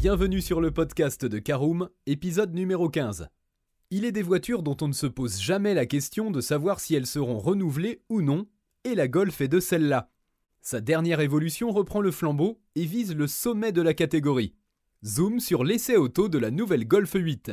Bienvenue sur le podcast de Caroom, épisode numéro 15. Il est des voitures dont on ne se pose jamais la question de savoir si elles seront renouvelées ou non, et la Golf est de celle-là. Sa dernière évolution reprend le flambeau et vise le sommet de la catégorie. Zoom sur l'essai auto de la nouvelle Golf 8.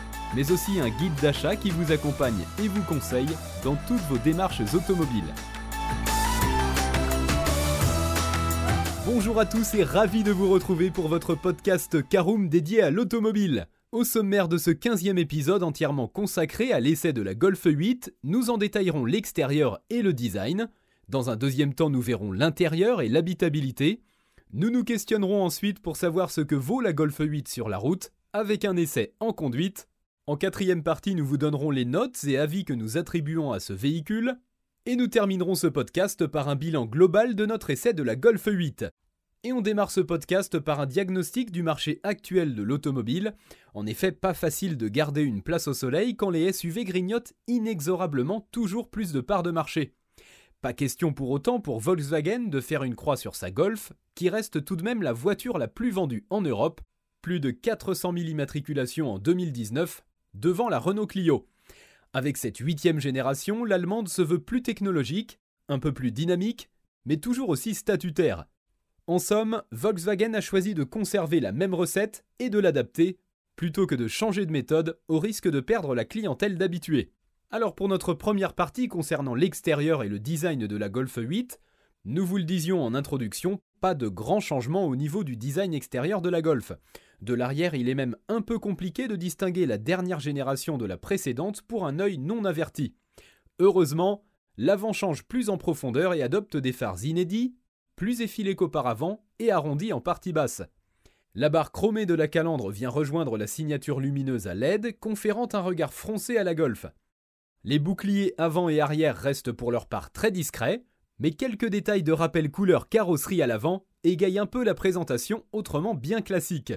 mais aussi un guide d'achat qui vous accompagne et vous conseille dans toutes vos démarches automobiles. Bonjour à tous et ravi de vous retrouver pour votre podcast Caroom dédié à l'automobile. Au sommaire de ce 15e épisode entièrement consacré à l'essai de la Golf 8, nous en détaillerons l'extérieur et le design. Dans un deuxième temps, nous verrons l'intérieur et l'habitabilité. Nous nous questionnerons ensuite pour savoir ce que vaut la Golf 8 sur la route, avec un essai en conduite. En quatrième partie, nous vous donnerons les notes et avis que nous attribuons à ce véhicule. Et nous terminerons ce podcast par un bilan global de notre essai de la Golf 8. Et on démarre ce podcast par un diagnostic du marché actuel de l'automobile. En effet, pas facile de garder une place au soleil quand les SUV grignotent inexorablement toujours plus de parts de marché. Pas question pour autant pour Volkswagen de faire une croix sur sa Golf, qui reste tout de même la voiture la plus vendue en Europe, plus de 400 000 immatriculations en 2019, devant la Renault Clio. Avec cette huitième génération, l'allemande se veut plus technologique, un peu plus dynamique, mais toujours aussi statutaire. En somme, Volkswagen a choisi de conserver la même recette et de l'adapter, plutôt que de changer de méthode au risque de perdre la clientèle d'habitués. Alors pour notre première partie concernant l'extérieur et le design de la Golf 8, nous vous le disions en introduction, pas de grands changements au niveau du design extérieur de la Golf. De l'arrière, il est même un peu compliqué de distinguer la dernière génération de la précédente pour un œil non averti. Heureusement, l'avant change plus en profondeur et adopte des phares inédits, plus effilés qu'auparavant et arrondis en partie basse. La barre chromée de la calandre vient rejoindre la signature lumineuse à LED, conférant un regard froncé à la Golf. Les boucliers avant et arrière restent pour leur part très discrets, mais quelques détails de rappel couleur carrosserie à l'avant égayent un peu la présentation autrement bien classique.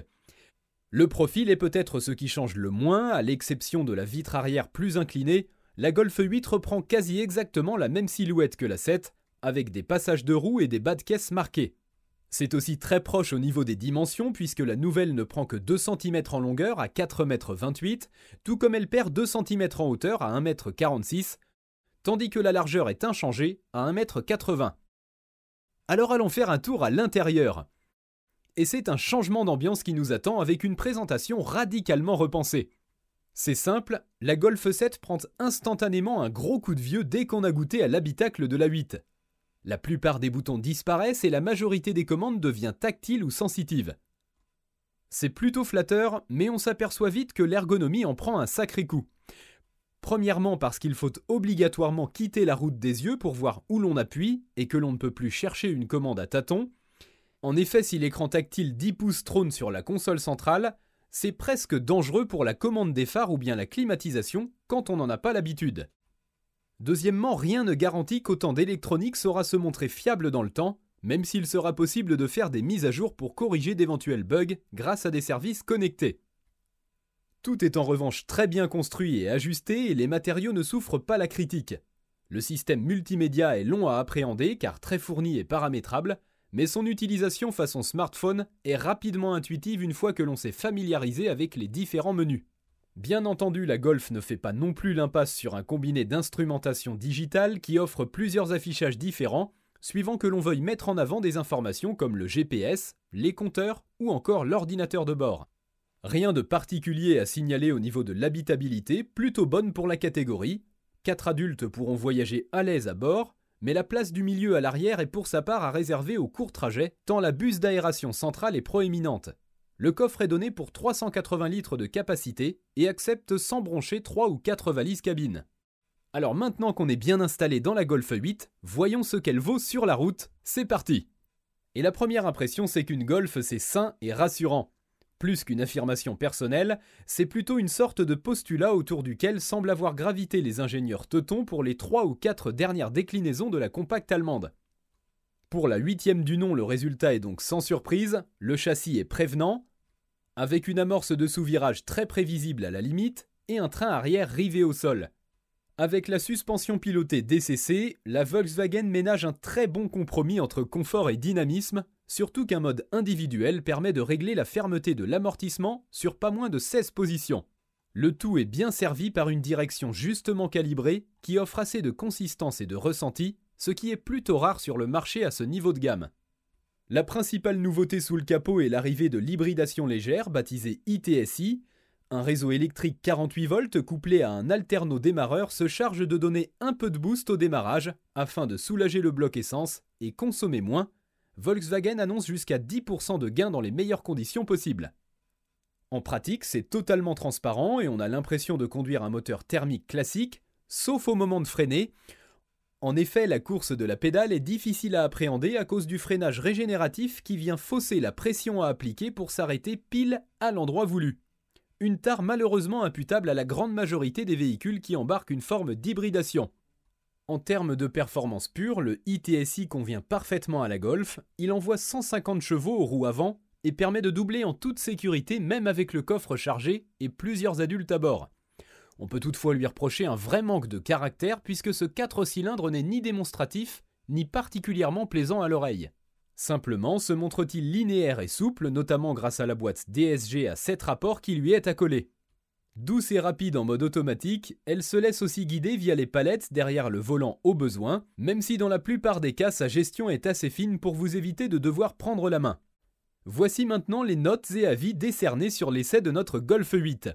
Le profil est peut-être ce qui change le moins, à l'exception de la vitre arrière plus inclinée, la Golf 8 reprend quasi exactement la même silhouette que la 7, avec des passages de roues et des bas de caisse marqués. C'est aussi très proche au niveau des dimensions puisque la nouvelle ne prend que 2 cm en longueur à 4,28 m, tout comme elle perd 2 cm en hauteur à 1,46 m, tandis que la largeur est inchangée à 1,80 m. Alors allons faire un tour à l'intérieur et c'est un changement d'ambiance qui nous attend avec une présentation radicalement repensée. C'est simple, la Golf 7 prend instantanément un gros coup de vieux dès qu'on a goûté à l'habitacle de la 8. La plupart des boutons disparaissent et la majorité des commandes devient tactile ou sensitive. C'est plutôt flatteur, mais on s'aperçoit vite que l'ergonomie en prend un sacré coup. Premièrement parce qu'il faut obligatoirement quitter la route des yeux pour voir où l'on appuie et que l'on ne peut plus chercher une commande à tâtons. En effet, si l'écran tactile 10 pouces trône sur la console centrale, c'est presque dangereux pour la commande des phares ou bien la climatisation quand on n'en a pas l'habitude. Deuxièmement, rien ne garantit qu'autant d'électronique saura se montrer fiable dans le temps, même s'il sera possible de faire des mises à jour pour corriger d'éventuels bugs grâce à des services connectés. Tout est en revanche très bien construit et ajusté et les matériaux ne souffrent pas la critique. Le système multimédia est long à appréhender car très fourni et paramétrable, mais son utilisation façon smartphone est rapidement intuitive une fois que l'on s'est familiarisé avec les différents menus. Bien entendu, la Golf ne fait pas non plus l'impasse sur un combiné d'instrumentation digitale qui offre plusieurs affichages différents, suivant que l'on veuille mettre en avant des informations comme le GPS, les compteurs ou encore l'ordinateur de bord. Rien de particulier à signaler au niveau de l'habitabilité, plutôt bonne pour la catégorie. Quatre adultes pourront voyager à l'aise à bord, mais la place du milieu à l'arrière est pour sa part à réserver aux courts trajets, tant la buse d'aération centrale est proéminente. Le coffre est donné pour 380 litres de capacité et accepte sans broncher 3 ou 4 valises cabines. Alors maintenant qu'on est bien installé dans la Golf 8, voyons ce qu'elle vaut sur la route, c'est parti Et la première impression, c'est qu'une Golf, c'est sain et rassurant. Plus qu'une affirmation personnelle, c'est plutôt une sorte de postulat autour duquel semblent avoir gravité les ingénieurs teutons pour les trois ou quatre dernières déclinaisons de la compacte allemande. Pour la huitième du nom, le résultat est donc sans surprise, le châssis est prévenant, avec une amorce de sous-virage très prévisible à la limite, et un train arrière rivé au sol. Avec la suspension pilotée DCC, la Volkswagen ménage un très bon compromis entre confort et dynamisme, surtout qu'un mode individuel permet de régler la fermeté de l'amortissement sur pas moins de 16 positions. Le tout est bien servi par une direction justement calibrée qui offre assez de consistance et de ressenti, ce qui est plutôt rare sur le marché à ce niveau de gamme. La principale nouveauté sous le capot est l'arrivée de l'hybridation légère baptisée ITSI, un réseau électrique 48 volts couplé à un alterno démarreur se charge de donner un peu de boost au démarrage afin de soulager le bloc essence et consommer moins. Volkswagen annonce jusqu'à 10% de gain dans les meilleures conditions possibles. En pratique, c'est totalement transparent et on a l'impression de conduire un moteur thermique classique, sauf au moment de freiner. En effet, la course de la pédale est difficile à appréhender à cause du freinage régénératif qui vient fausser la pression à appliquer pour s'arrêter pile à l'endroit voulu une tare malheureusement imputable à la grande majorité des véhicules qui embarquent une forme d'hybridation. En termes de performance pure, le ITSI convient parfaitement à la Golf, il envoie 150 chevaux aux roues avant et permet de doubler en toute sécurité même avec le coffre chargé et plusieurs adultes à bord. On peut toutefois lui reprocher un vrai manque de caractère puisque ce 4 cylindres n'est ni démonstratif, ni particulièrement plaisant à l'oreille. Simplement se montre-t-il linéaire et souple, notamment grâce à la boîte DSG à 7 rapports qui lui est accolée. Douce et rapide en mode automatique, elle se laisse aussi guider via les palettes derrière le volant au besoin, même si dans la plupart des cas sa gestion est assez fine pour vous éviter de devoir prendre la main. Voici maintenant les notes et avis décernés sur l'essai de notre Golf 8.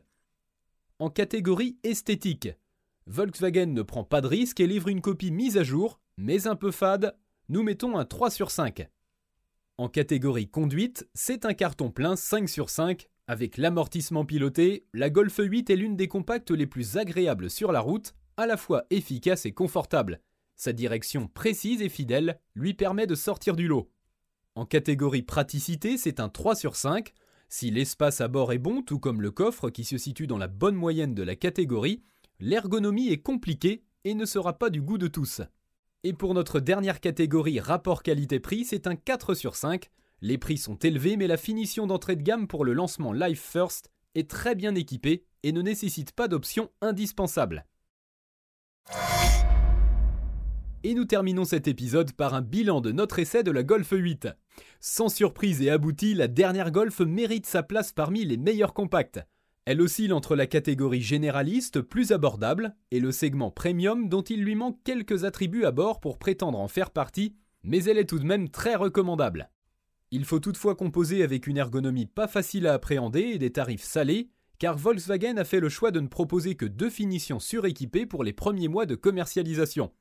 En catégorie esthétique, Volkswagen ne prend pas de risque et livre une copie mise à jour, mais un peu fade, nous mettons un 3 sur 5. En catégorie conduite, c'est un carton plein 5 sur 5. Avec l'amortissement piloté, la Golf 8 est l'une des compactes les plus agréables sur la route, à la fois efficace et confortable. Sa direction précise et fidèle lui permet de sortir du lot. En catégorie praticité, c'est un 3 sur 5. Si l'espace à bord est bon, tout comme le coffre qui se situe dans la bonne moyenne de la catégorie, l'ergonomie est compliquée et ne sera pas du goût de tous. Et pour notre dernière catégorie rapport qualité-prix, c'est un 4 sur 5. Les prix sont élevés, mais la finition d'entrée de gamme pour le lancement Life First est très bien équipée et ne nécessite pas d'options indispensables. Et nous terminons cet épisode par un bilan de notre essai de la Golf 8. Sans surprise et abouti, la dernière Golf mérite sa place parmi les meilleurs compacts. Elle oscille entre la catégorie généraliste, plus abordable, et le segment premium dont il lui manque quelques attributs à bord pour prétendre en faire partie, mais elle est tout de même très recommandable. Il faut toutefois composer avec une ergonomie pas facile à appréhender et des tarifs salés, car Volkswagen a fait le choix de ne proposer que deux finitions suréquipées pour les premiers mois de commercialisation.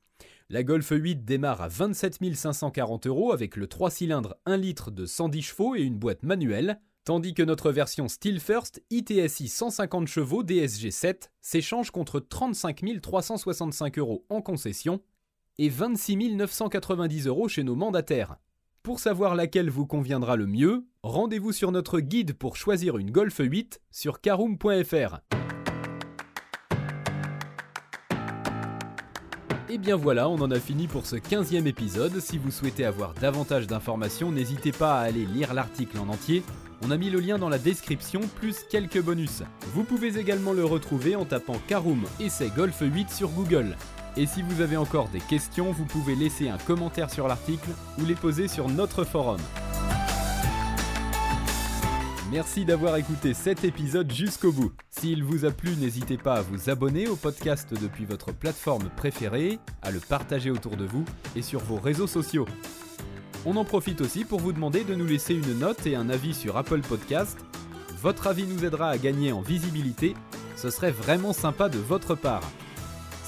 La Golf 8 démarre à 27 540 euros avec le 3 cylindres 1 litre de 110 chevaux et une boîte manuelle, Tandis que notre version Steel First ITSI 150 chevaux DSG 7 s'échange contre 35 365 euros en concession et 26 990 euros chez nos mandataires. Pour savoir laquelle vous conviendra le mieux, rendez-vous sur notre guide pour choisir une Golf 8 sur caroom.fr. Et bien voilà, on en a fini pour ce 15e épisode. Si vous souhaitez avoir davantage d'informations, n'hésitez pas à aller lire l'article en entier. On a mis le lien dans la description, plus quelques bonus. Vous pouvez également le retrouver en tapant Karoom Essai Golf 8 sur Google. Et si vous avez encore des questions, vous pouvez laisser un commentaire sur l'article ou les poser sur notre forum. Merci d'avoir écouté cet épisode jusqu'au bout. S'il vous a plu, n'hésitez pas à vous abonner au podcast depuis votre plateforme préférée, à le partager autour de vous et sur vos réseaux sociaux. On en profite aussi pour vous demander de nous laisser une note et un avis sur Apple Podcast. Votre avis nous aidera à gagner en visibilité, ce serait vraiment sympa de votre part.